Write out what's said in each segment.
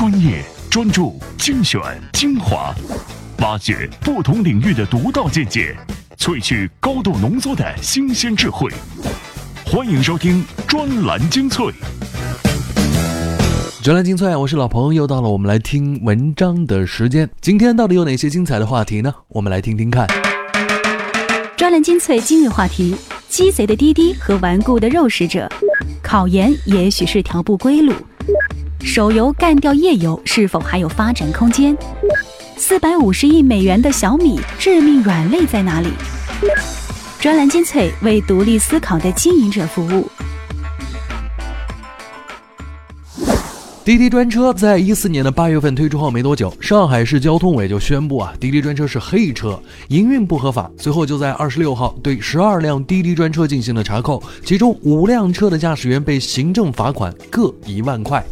专业、专注、精选、精华，挖掘不同领域的独到见解，萃取高度浓缩的新鲜智慧。欢迎收听专栏精粹。专栏精粹，我是老彭，又到了我们来听文章的时间。今天到底有哪些精彩的话题呢？我们来听听看。专栏精粹今日话题：鸡贼的滴滴和顽固的肉食者。考研也许是条不归路。手游干掉页游是否还有发展空间？四百五十亿美元的小米致命软肋在哪里？专栏精粹为独立思考的经营者服务。滴滴专车在一四年的八月份推出后没多久，上海市交通委就宣布啊，滴滴专车是黑车，营运不合法。随后就在二十六号对十二辆滴滴专车进行了查扣，其中五辆车的驾驶员被行政罚款各一万块，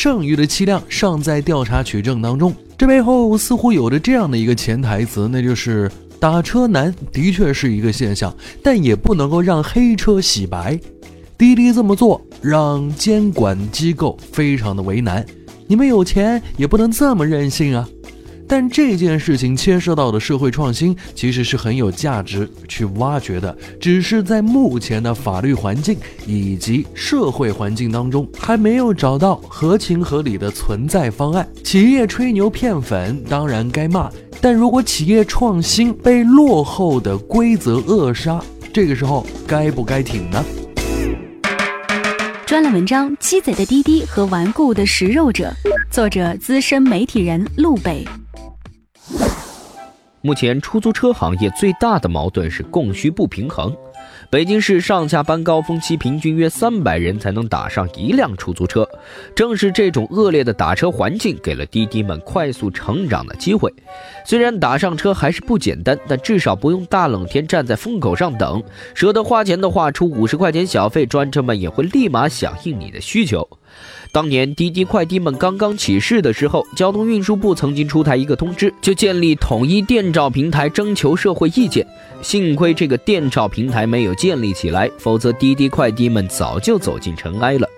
剩余的七辆尚在调查取证当中。这背后似乎有着这样的一个潜台词，那就是打车难的确是一个现象，但也不能够让黑车洗白。滴滴这么做让监管机构非常的为难，你们有钱也不能这么任性啊！但这件事情牵涉到的社会创新其实是很有价值去挖掘的，只是在目前的法律环境以及社会环境当中还没有找到合情合理的存在方案。企业吹牛骗粉当然该骂，但如果企业创新被落后的规则扼杀，这个时候该不该挺呢？专栏文章《鸡贼的滴滴和顽固的食肉者》，作者资深媒体人陆北。目前出租车行业最大的矛盾是供需不平衡。北京市上下班高峰期平均约三百人才能打上一辆出租车，正是这种恶劣的打车环境，给了滴滴们快速成长的机会。虽然打上车还是不简单，但至少不用大冷天站在风口上等。舍得花钱的话，出五十块钱小费，专车们也会立马响应你的需求。当年滴滴快滴们刚刚起事的时候，交通运输部曾经出台一个通知，就建立统一电召平台，征求社会意见。幸亏这个电召平台没有建立起来，否则滴滴快滴们早就走进尘埃了。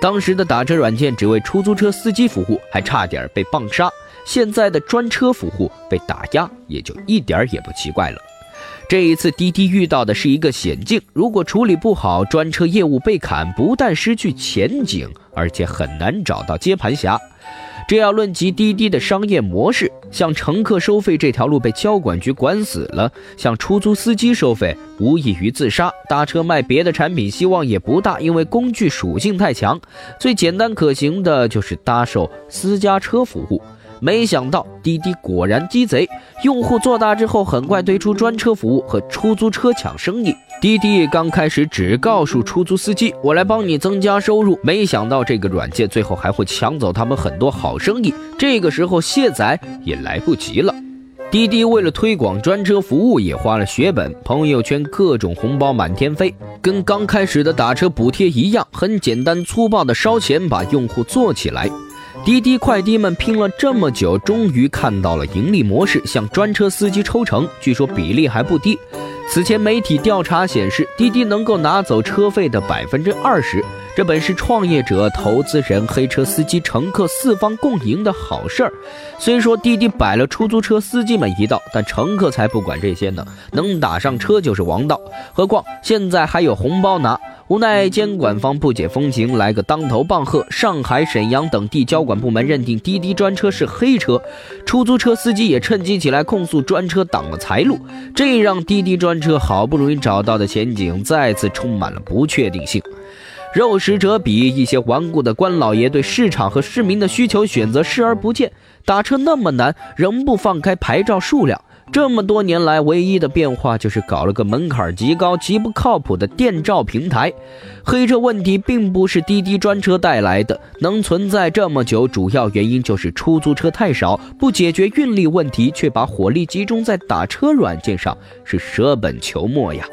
当时的打车软件只为出租车司机服务，还差点被棒杀。现在的专车服务被打压，也就一点也不奇怪了。这一次滴滴遇到的是一个险境，如果处理不好，专车业务被砍，不但失去前景，而且很难找到接盘侠。这要论及滴滴的商业模式，向乘客收费这条路被交管局管死了，向出租司机收费无异于自杀。搭车卖别的产品希望也不大，因为工具属性太强，最简单可行的就是搭售私家车服务。没想到滴滴果然鸡贼，用户做大之后，很快推出专车服务和出租车抢生意。滴滴刚开始只告诉出租司机：“我来帮你增加收入。”没想到这个软件最后还会抢走他们很多好生意。这个时候卸载也来不及了。滴滴为了推广专车服务，也花了血本，朋友圈各种红包满天飞，跟刚开始的打车补贴一样，很简单粗暴的烧钱把用户做起来。滴滴快滴们拼了这么久，终于看到了盈利模式，向专车司机抽成，据说比例还不低。此前媒体调查显示，滴滴能够拿走车费的百分之二十，这本是创业者、投资人、黑车司机、乘客四方共赢的好事儿。虽说滴滴摆了出租车司机们一道，但乘客才不管这些呢，能打上车就是王道。何况现在还有红包拿。无奈监管方不解风情，来个当头棒喝。上海、沈阳等地交管部门认定滴滴专车是黑车，出租车司机也趁机起来控诉专车挡了财路，这让滴滴专车好不容易找到的前景再次充满了不确定性。肉食者比一些顽固的官老爷对市场和市民的需求选择视而不见，打车那么难，仍不放开牌照数量。这么多年来，唯一的变化就是搞了个门槛极高、极不靠谱的电召平台。黑车问题并不是滴滴专车带来的，能存在这么久，主要原因就是出租车太少，不解决运力问题，却把火力集中在打车软件上，是舍本求末呀。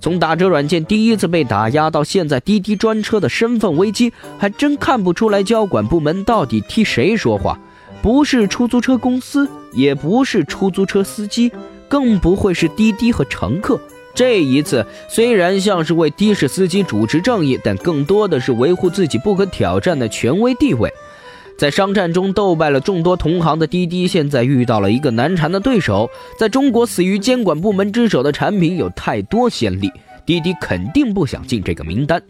从打车软件第一次被打压到现在滴滴专车的身份危机，还真看不出来交管部门到底替谁说话。不是出租车公司，也不是出租车司机，更不会是滴滴和乘客。这一次虽然像是为的士司机主持正义，但更多的是维护自己不可挑战的权威地位。在商战中斗败了众多同行的滴滴，现在遇到了一个难缠的对手。在中国死于监管部门之手的产品有太多先例。滴滴肯定不想进这个名单，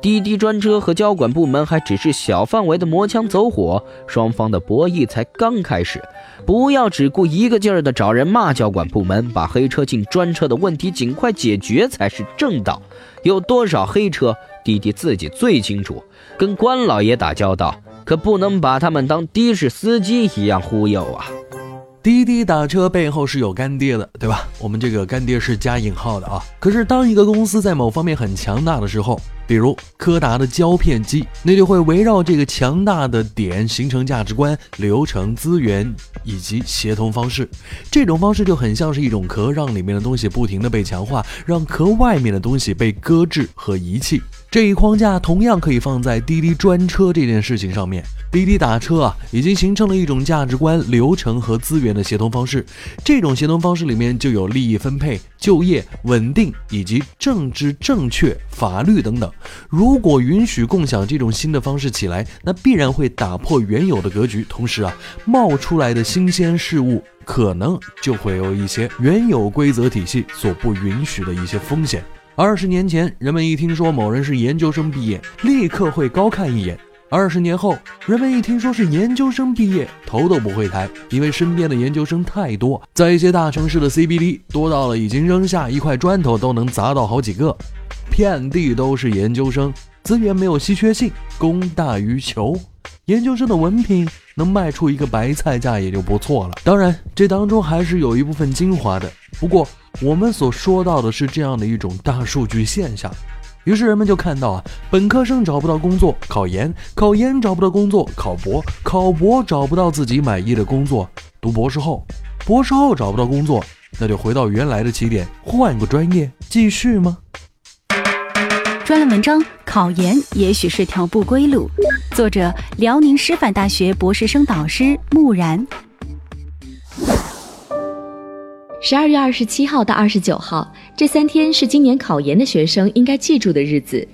滴滴专车和交管部门还只是小范围的磨枪走火，双方的博弈才刚开始。不要只顾一个劲儿的找人骂交管部门，把黑车进专车的问题尽快解决才是正道。有多少黑车，滴滴自己最清楚。跟官老爷打交道，可不能把他们当的士司机一样忽悠啊。滴滴打车背后是有干爹的，对吧？我们这个干爹是加引号的啊。可是当一个公司在某方面很强大的时候，比如柯达的胶片机，那就会围绕这个强大的点形成价值观、流程、资源以及协同方式。这种方式就很像是一种壳，让里面的东西不停的被强化，让壳外面的东西被搁置和遗弃。这一框架同样可以放在滴滴专车这件事情上面。滴滴打车啊，已经形成了一种价值观、流程和资源的协同方式。这种协同方式里面就有利益分配、就业稳定以及政治正确、法律等等。如果允许共享这种新的方式起来，那必然会打破原有的格局。同时啊，冒出来的新鲜事物可能就会有一些原有规则体系所不允许的一些风险。二十年前，人们一听说某人是研究生毕业，立刻会高看一眼。二十年后，人们一听说是研究生毕业，头都不会抬，因为身边的研究生太多，在一些大城市的 CBD 多到了已经扔下一块砖头都能砸到好几个，遍地都是研究生，资源没有稀缺性，供大于求，研究生的文凭能卖出一个白菜价也就不错了。当然，这当中还是有一部分精华的，不过我们所说到的是这样的一种大数据现象。于是人们就看到啊，本科生找不到工作，考研；考研找不到工作，考博；考博找不到自己满意的工作，读博士后；博士后找不到工作，那就回到原来的起点，换个专业继续吗？专栏文章：考研也许是条不归路。作者：辽宁师范大学博士生导师木然。十二月二十七号到二十九号，这三天是今年考研的学生应该记住的日子。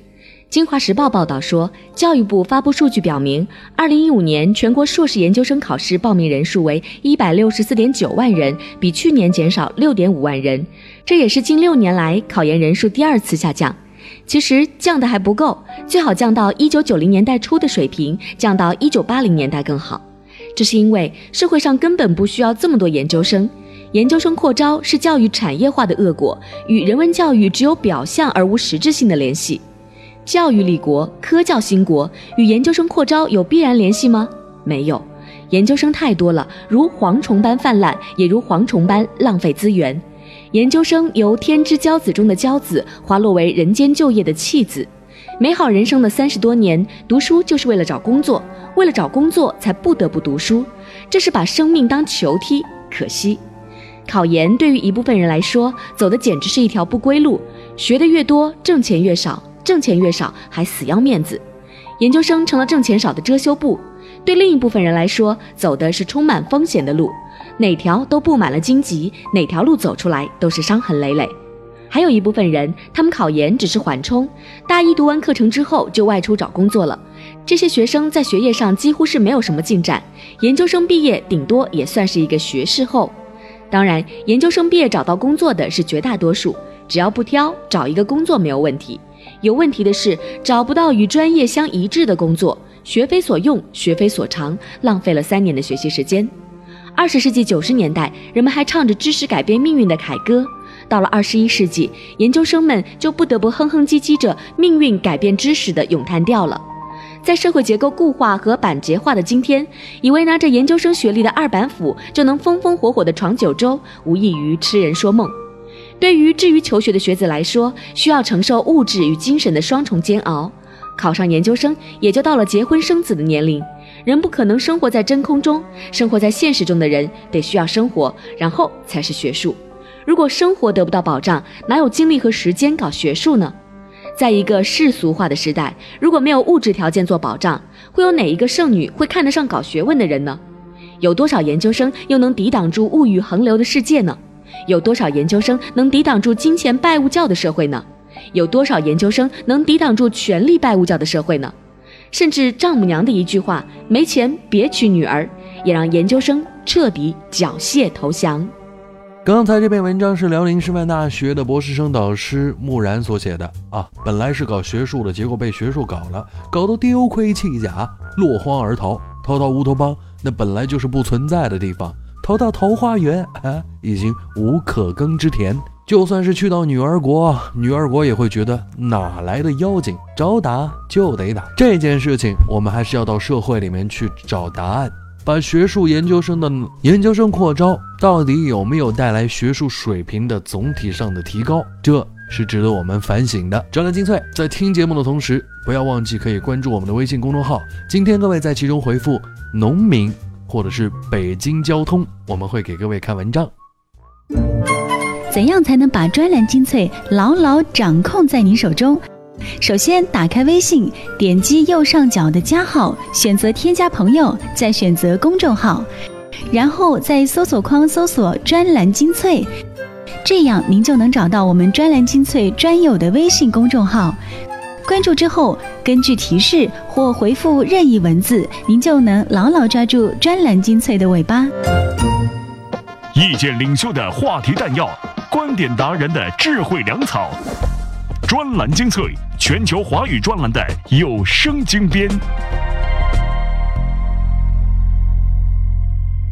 京华时报报道说，教育部发布数据表明，二零一五年全国硕士研究生考试报名人数为一百六十四点九万人，比去年减少六点五万人，这也是近六年来考研人数第二次下降。其实降的还不够，最好降到一九九零年代初的水平，降到一九八零年代更好。这是因为社会上根本不需要这么多研究生。研究生扩招是教育产业化的恶果，与人文教育只有表象而无实质性的联系。教育立国，科教兴国，与研究生扩招有必然联系吗？没有。研究生太多了，如蝗虫般泛滥，也如蝗虫般浪费资源。研究生由天之骄子中的骄子，滑落为人间就业的弃子。美好人生的三十多年，读书就是为了找工作，为了找工作才不得不读书，这是把生命当球踢，可惜。考研对于一部分人来说，走的简直是一条不归路。学的越多，挣钱越少，挣钱越少，还死要面子。研究生成了挣钱少的遮羞布。对另一部分人来说，走的是充满风险的路，哪条都布满了荆棘，哪条路走出来都是伤痕累累。还有一部分人，他们考研只是缓冲，大一读完课程之后就外出找工作了。这些学生在学业上几乎是没有什么进展，研究生毕业顶多也算是一个学士后。当然，研究生毕业找到工作的是绝大多数，只要不挑，找一个工作没有问题。有问题的是找不到与专业相一致的工作，学非所用，学非所长，浪费了三年的学习时间。二十世纪九十年代，人们还唱着知识改变命运的凯歌，到了二十一世纪，研究生们就不得不哼哼唧唧着命运改变知识的咏叹调了。在社会结构固化和板结化的今天，以为拿着研究生学历的二板斧就能风风火火地闯九州，无异于痴人说梦。对于志于求学的学子来说，需要承受物质与精神的双重煎熬。考上研究生，也就到了结婚生子的年龄。人不可能生活在真空中，生活在现实中的人得需要生活，然后才是学术。如果生活得不到保障，哪有精力和时间搞学术呢？在一个世俗化的时代，如果没有物质条件做保障，会有哪一个剩女会看得上搞学问的人呢？有多少研究生又能抵挡住物欲横流的世界呢？有多少研究生能抵挡住金钱拜物教的社会呢？有多少研究生能抵挡住权力拜物教的社会呢？甚至丈母娘的一句话“没钱别娶女儿”，也让研究生彻底缴械投降。刚才这篇文章是辽宁师范大学的博士生导师木然所写的啊，本来是搞学术的，结果被学术搞了，搞得丢盔弃甲，落荒而逃。逃到乌托邦，那本来就是不存在的地方；逃到桃花源，啊，已经无可耕之田。就算是去到女儿国，女儿国也会觉得哪来的妖精，找打就得打。这件事情，我们还是要到社会里面去找答案。把学术研究生的研究生扩招，到底有没有带来学术水平的总体上的提高？这是值得我们反省的。专栏精粹，在听节目的同时，不要忘记可以关注我们的微信公众号。今天各位在其中回复“农民”或者是“北京交通”，我们会给各位看文章。怎样才能把专栏精粹牢牢掌控在您手中？首先，打开微信，点击右上角的加号，选择添加朋友，再选择公众号，然后在搜索框搜索“专栏精粹”，这样您就能找到我们专栏精粹专有的微信公众号。关注之后，根据提示或回复任意文字，您就能牢牢抓住专栏精粹的尾巴。意见领袖的话题弹药，观点达人的智慧粮草。专栏精粹，全球华语专栏的有声精编。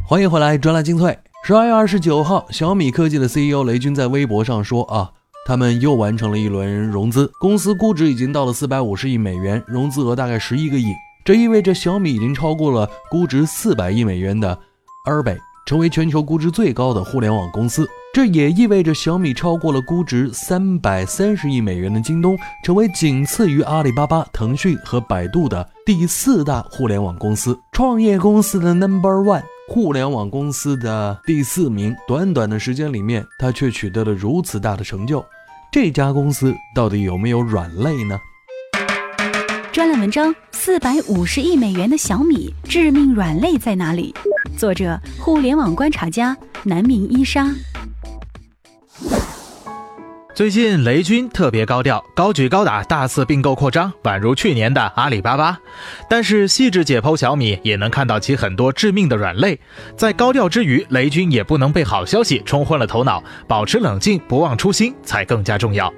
欢迎回来，专栏精粹。十二月二十九号，小米科技的 CEO 雷军在微博上说：“啊，他们又完成了一轮融资，公司估值已经到了四百五十亿美元，融资额大概十一个亿。这意味着小米已经超过了估值四百亿美元的尔贝，成为全球估值最高的互联网公司。”这也意味着小米超过了估值三百三十亿美元的京东，成为仅次于阿里巴巴、腾讯和百度的第四大互联网公司。创业公司的 Number One，互联网公司的第四名。短短的时间里面，他却取得了如此大的成就。这家公司到底有没有软肋呢？专栏文章：四百五十亿美元的小米致命软肋在哪里？作者：互联网观察家南明伊莎。最近雷军特别高调，高举高打，大肆并购扩张，宛如去年的阿里巴巴。但是细致解剖小米，也能看到其很多致命的软肋。在高调之余，雷军也不能被好消息冲昏了头脑，保持冷静，不忘初心才更加重要。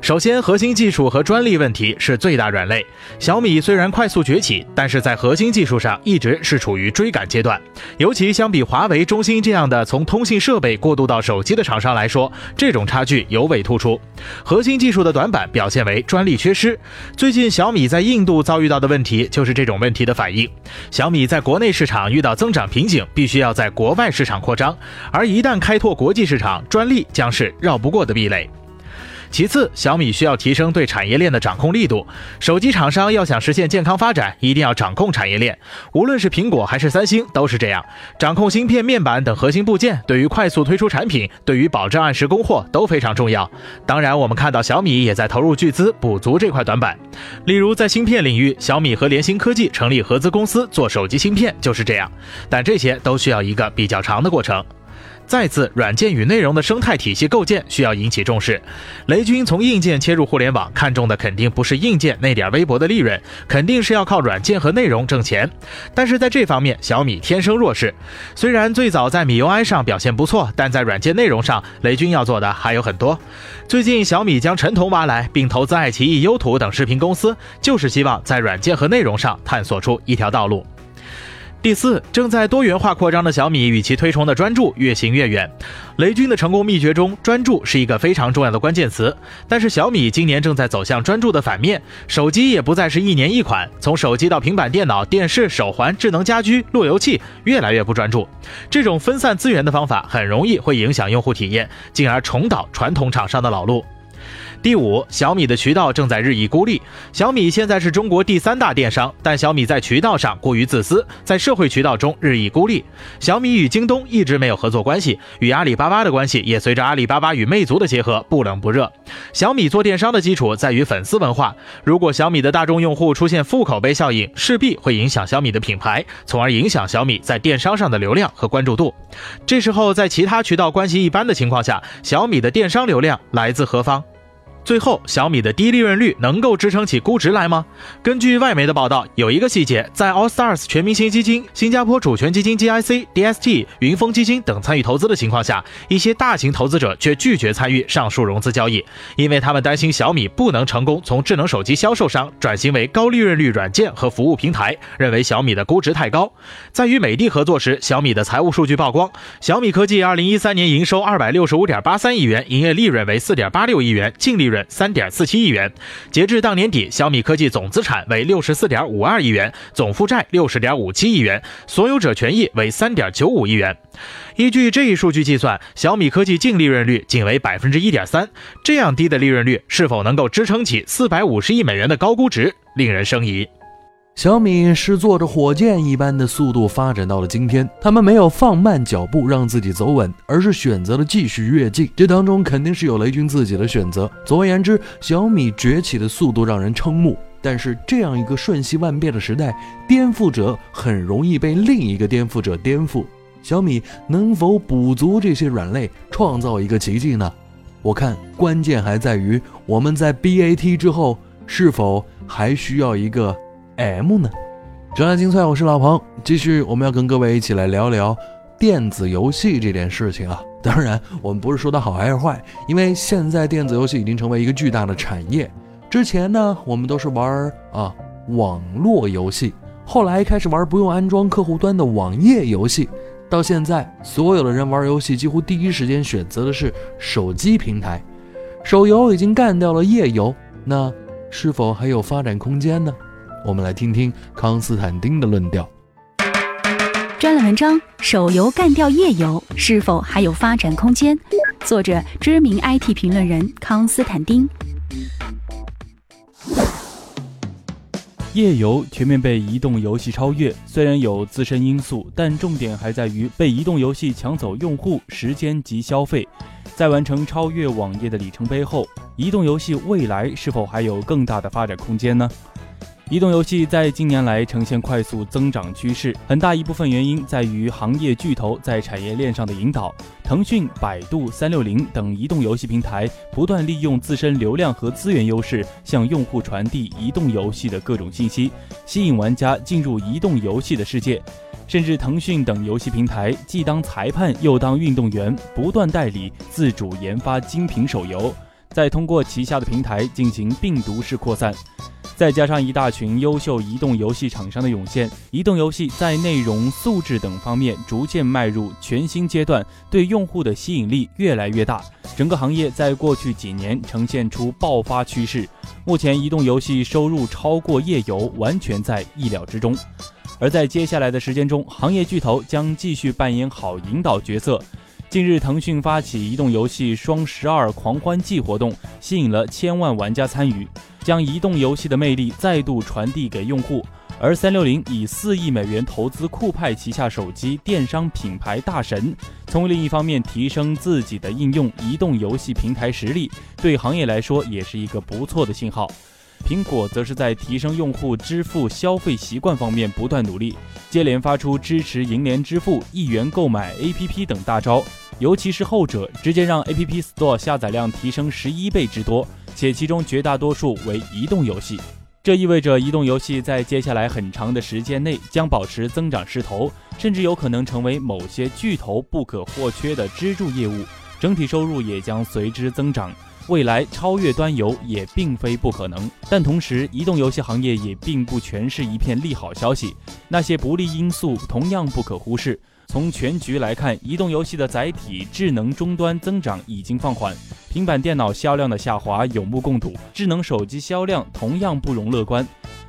首先，核心技术和专利问题是最大软肋。小米虽然快速崛起，但是在核心技术上一直是处于追赶阶段。尤其相比华为、中兴这样的从通信设备过渡到手机的厂商来说，这种差距尤为突出。核心技术的短板表现为专利缺失。最近小米在印度遭遇到的问题就是这种问题的反应。小米在国内市场遇到增长瓶颈，必须要在国外市场扩张，而一旦开拓国际市场，专利将是绕不过的壁垒。其次，小米需要提升对产业链的掌控力度。手机厂商要想实现健康发展，一定要掌控产业链。无论是苹果还是三星，都是这样。掌控芯片、面板等核心部件，对于快速推出产品，对于保证按时供货都非常重要。当然，我们看到小米也在投入巨资补足这块短板。例如，在芯片领域，小米和联芯科技成立合资公司做手机芯片，就是这样。但这些都需要一个比较长的过程。再次，软件与内容的生态体系构建需要引起重视。雷军从硬件切入互联网，看中的肯定不是硬件那点微薄的利润，肯定是要靠软件和内容挣钱。但是在这方面，小米天生弱势。虽然最早在米 UI 上表现不错，但在软件内容上，雷军要做的还有很多。最近，小米将陈彤挖来，并投资爱奇艺、优图等视频公司，就是希望在软件和内容上探索出一条道路。第四，正在多元化扩张的小米与其推崇的专注越行越远。雷军的成功秘诀中，专注是一个非常重要的关键词。但是小米今年正在走向专注的反面，手机也不再是一年一款，从手机到平板电脑、电视、手环、智能家居、路由器，越来越不专注。这种分散资源的方法，很容易会影响用户体验，进而重蹈传统厂商的老路。第五，小米的渠道正在日益孤立。小米现在是中国第三大电商，但小米在渠道上过于自私，在社会渠道中日益孤立。小米与京东一直没有合作关系，与阿里巴巴的关系也随着阿里巴巴与魅族的结合不冷不热。小米做电商的基础在于粉丝文化，如果小米的大众用户出现负口碑效应，势必会影响小米的品牌，从而影响小米在电商上的流量和关注度。这时候，在其他渠道关系一般的情况下，小米的电商流量来自何方？最后，小米的低利润率能够支撑起估值来吗？根据外媒的报道，有一个细节，在 All Stars 全明星基金、新加坡主权基金 GIC、DST、云峰基金等参与投资的情况下，一些大型投资者却拒绝参与上述融资交易，因为他们担心小米不能成功从智能手机销售商转型为高利润率软件和服务平台，认为小米的估值太高。在与美的合作时，小米的财务数据曝光，小米科技2013年营收265.83亿元，营业利润为4.86亿元，净利润。三点四七亿元，截至当年底，小米科技总资产为六十四点五二亿元，总负债六十点五七亿元，所有者权益为三点九五亿元。依据这一数据计算，小米科技净利润率仅为百分之一点三，这样低的利润率是否能够支撑起四百五十亿美元的高估值，令人生疑。小米是坐着火箭一般的速度发展到了今天，他们没有放慢脚步让自己走稳，而是选择了继续跃进。这当中肯定是有雷军自己的选择。总而言之，小米崛起的速度让人瞠目。但是这样一个瞬息万变的时代，颠覆者很容易被另一个颠覆者颠覆。小米能否补足这些软肋，创造一个奇迹呢？我看关键还在于我们在 BAT 之后是否还需要一个。M 呢？专栏精粹，我是老彭，继续我们要跟各位一起来聊聊电子游戏这件事情啊。当然，我们不是说它好还是坏，因为现在电子游戏已经成为一个巨大的产业。之前呢，我们都是玩啊网络游戏，后来开始玩不用安装客户端的网页游戏，到现在所有的人玩游戏几乎第一时间选择的是手机平台。手游已经干掉了页游，那是否还有发展空间呢？我们来听听康斯坦丁的论调。专栏文章：手游干掉页游，是否还有发展空间？作者：知名 IT 评论人康斯坦丁。页游全面被移动游戏超越，虽然有自身因素，但重点还在于被移动游戏抢走用户时间及消费。在完成超越网页的里程碑后，移动游戏未来是否还有更大的发展空间呢？移动游戏在近年来呈现快速增长趋势，很大一部分原因在于行业巨头在产业链上的引导。腾讯、百度、三六零等移动游戏平台不断利用自身流量和资源优势，向用户传递移动游戏的各种信息，吸引玩家进入移动游戏的世界。甚至腾讯等游戏平台既当裁判又当运动员，不断代理、自主研发精品手游，再通过旗下的平台进行病毒式扩散。再加上一大群优秀移动游戏厂商的涌现，移动游戏在内容素质等方面逐渐迈入全新阶段，对用户的吸引力越来越大。整个行业在过去几年呈现出爆发趋势，目前移动游戏收入超过页游，完全在意料之中。而在接下来的时间中，行业巨头将继续扮演好引导角色。近日，腾讯发起移动游戏双十二狂欢季活动，吸引了千万玩家参与。将移动游戏的魅力再度传递给用户，而三六零以四亿美元投资酷派旗下手机电商品牌大神，从另一方面提升自己的应用移动游戏平台实力，对行业来说也是一个不错的信号。苹果则是在提升用户支付消费习惯方面不断努力，接连发出支持银联支付、一元购买 APP 等大招，尤其是后者，直接让 App Store 下载量提升十一倍之多。且其中绝大多数为移动游戏，这意味着移动游戏在接下来很长的时间内将保持增长势头，甚至有可能成为某些巨头不可或缺的支柱业务，整体收入也将随之增长。未来超越端游也并非不可能。但同时，移动游戏行业也并不全是一片利好消息，那些不利因素同样不可忽视。从全局来看，移动游戏的载体智能终端增长已经放缓。平板电脑销量的下滑有目共睹，智能手机销量同样不容乐观。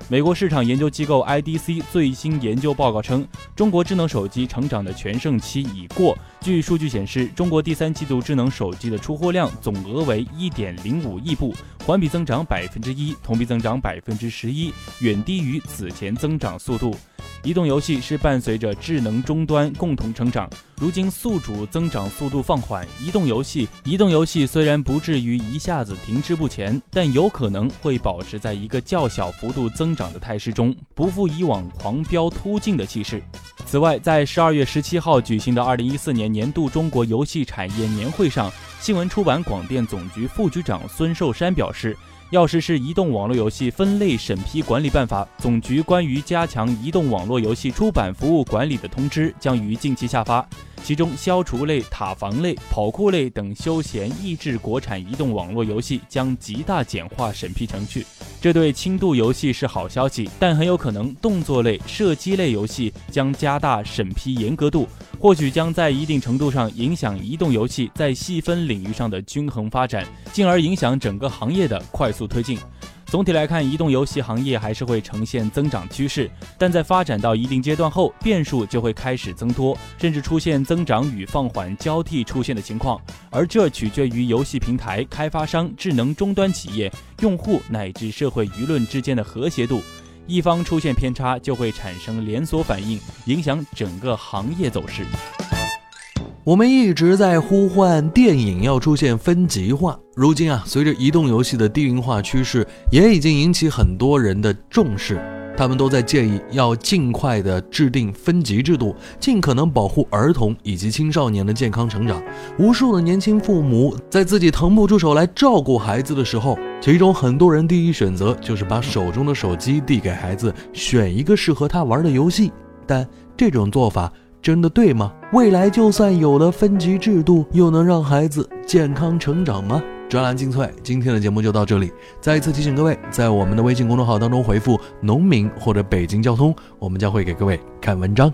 美国市场研究机构 IDC 最新研究报告称，中国智能手机成长的全盛期已过。据数据显示，中国第三季度智能手机的出货量总额为1.05亿部，环比增长百分之一，同比增长百分之十一，远低于此前增长速度。移动游戏是伴随着智能终端共同成长，如今宿主增长速度放缓，移动游戏移动游戏虽然不至于一下子停滞不前，但有可能会保持在一个较小幅度增长的态势中，不复以往狂飙突进的气势。此外，在十二月十七号举行的二零一四年年度中国游戏产业年会上，新闻出版广电总局副局长孙寿山表示。要实施移动网络游戏分类审批管理办法，总局关于加强移动网络游戏出版服务管理的通知将于近期下发。其中，消除类、塔防类、跑酷类等休闲益智国产移动网络游戏将极大简化审批程序，这对轻度游戏是好消息，但很有可能动作类、射击类游戏将加大审批严格度。或许将在一定程度上影响移动游戏在细分领域上的均衡发展，进而影响整个行业的快速推进。总体来看，移动游戏行业还是会呈现增长趋势，但在发展到一定阶段后，变数就会开始增多，甚至出现增长与放缓交替出现的情况。而这取决于游戏平台、开发商、智能终端企业、用户乃至社会舆论之间的和谐度。一方出现偏差，就会产生连锁反应，影响整个行业走势。我们一直在呼唤电影要出现分级化，如今啊，随着移动游戏的低龄化趋势，也已经引起很多人的重视。他们都在建议要尽快的制定分级制度，尽可能保护儿童以及青少年的健康成长。无数的年轻父母在自己腾不出手来照顾孩子的时候，其中很多人第一选择就是把手中的手机递给孩子，选一个适合他玩的游戏。但这种做法真的对吗？未来就算有了分级制度，又能让孩子健康成长吗？专栏精粹，今天的节目就到这里。再一次提醒各位，在我们的微信公众号当中回复“农民”或者“北京交通”，我们将会给各位看文章。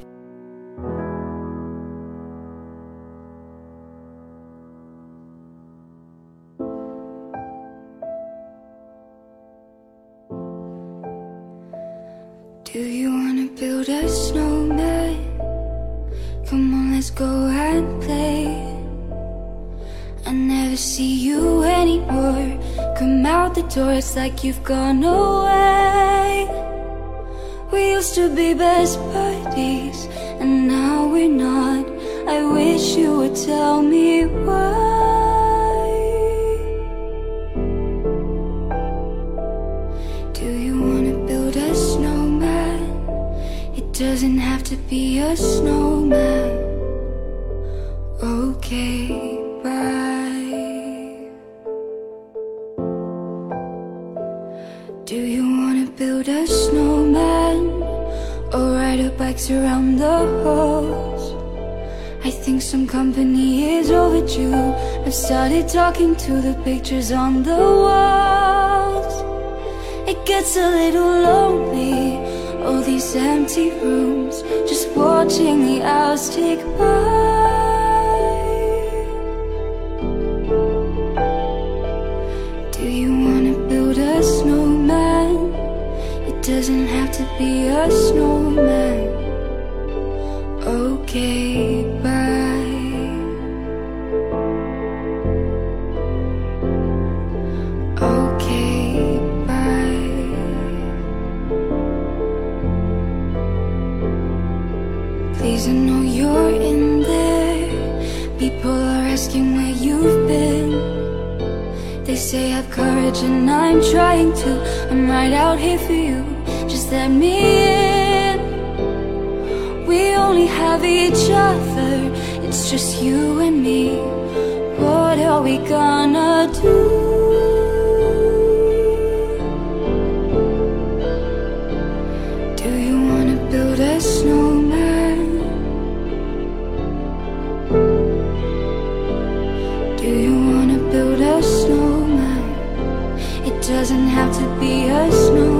Like you've gone away. We used to be best buddies, and now we're not. I wish you would tell me why. Do you wanna build a snowman? It doesn't have to be a snowman. Some company is overdue. I've started talking to the pictures on the walls. It gets a little lonely, all these empty rooms, just watching the hours tick by. Do you wanna build a snowman? It doesn't have to be a snowman Okay, courage and I'm trying to. I'm right out here for you. Just let me in. We only have each other. It's just you and me. What are we gonna do? be a snow